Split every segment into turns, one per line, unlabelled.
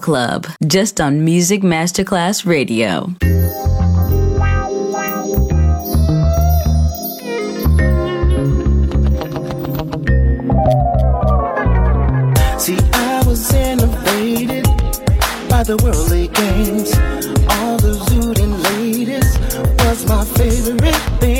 Club, just on Music Masterclass Radio.
See, I was innovated by the worldly games. All the zooted ladies was my favorite thing.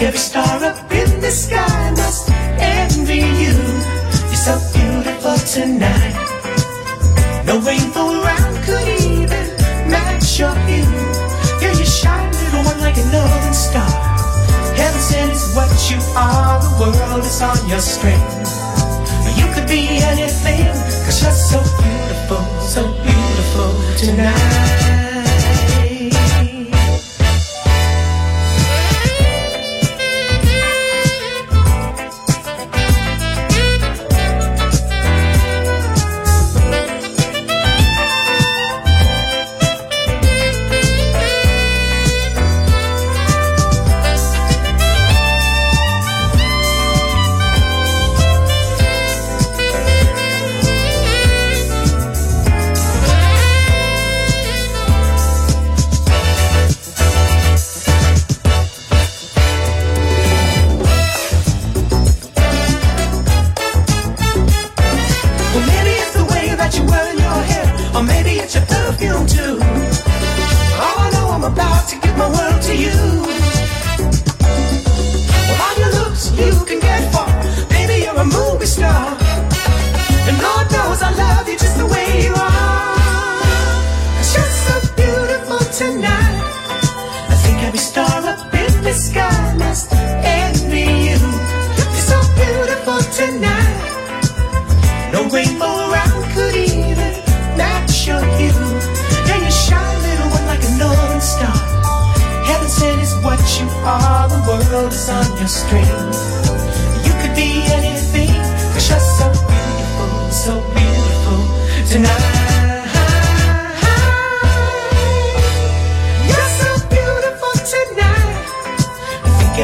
Every star up in the sky must envy you. You're so beautiful tonight. No rainbow around could even match your hue. Yeah, you shine, little one, like a northern star. Heaven sent is what you are. The world is on your strength. You could be anything, cause you're so beautiful, so beautiful tonight.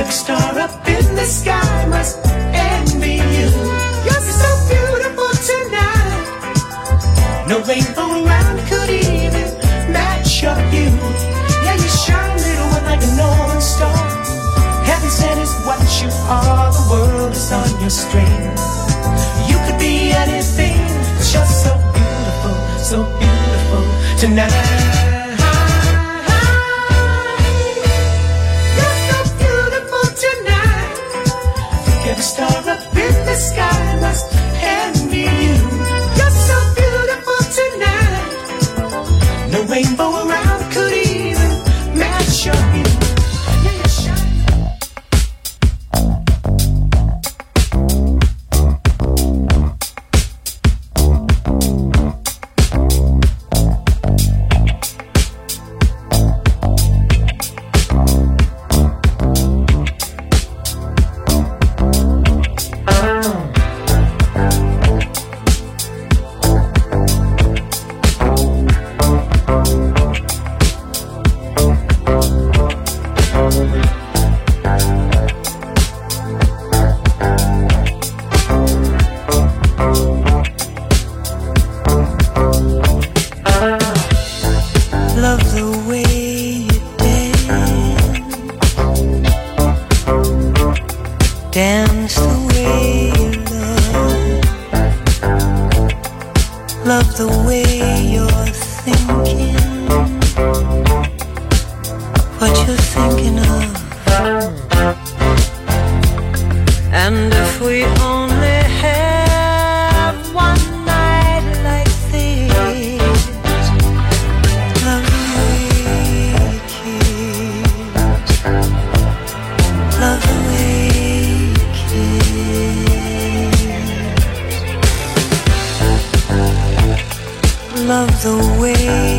every star up in the sky must envy you. You're so beautiful tonight. No rainbow could even match your. Yeah, you shine, little one, like a northern star. Heaven sent is what you are. The world is on your string.
thinking of. And if we only have one night like this, love the way we kiss, love the way we kiss, love the way.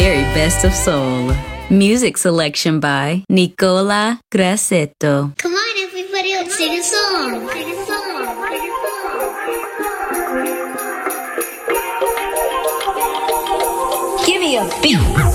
very best of soul. Music selection by Nicola Grassetto.
Come on, everybody, let's sing a song. Sing a song.
Give me a beat.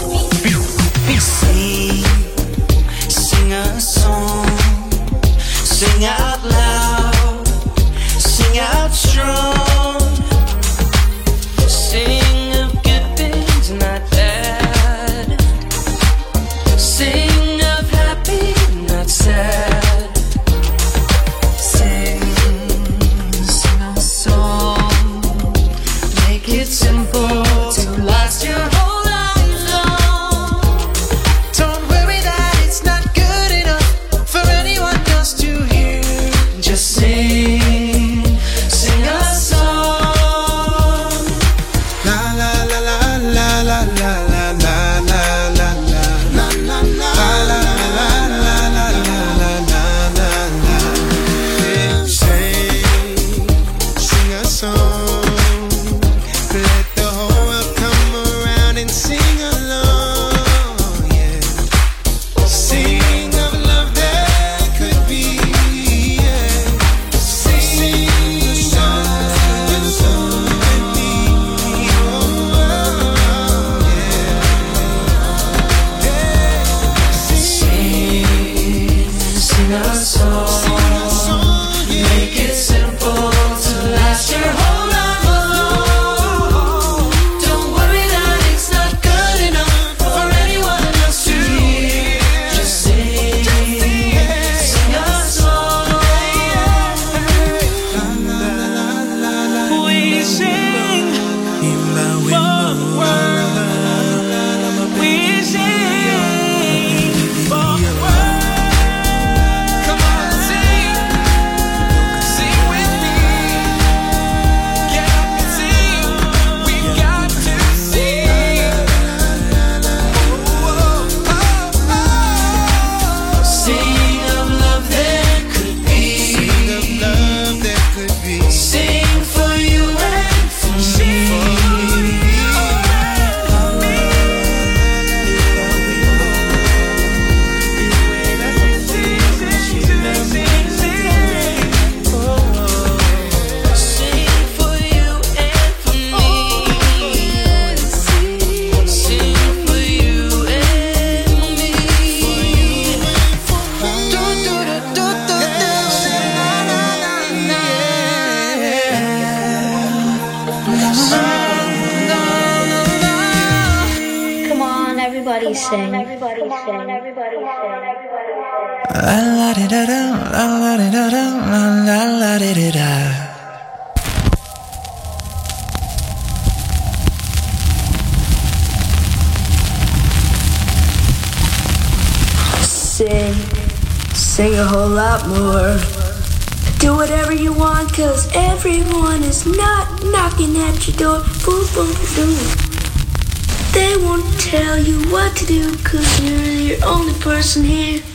sing, sing a whole
lot more. Do whatever you want, cause everyone is not knocking at your door. Boom, boom, boom. They won't tell you what to do, cause you're the only person here.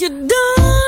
you
done?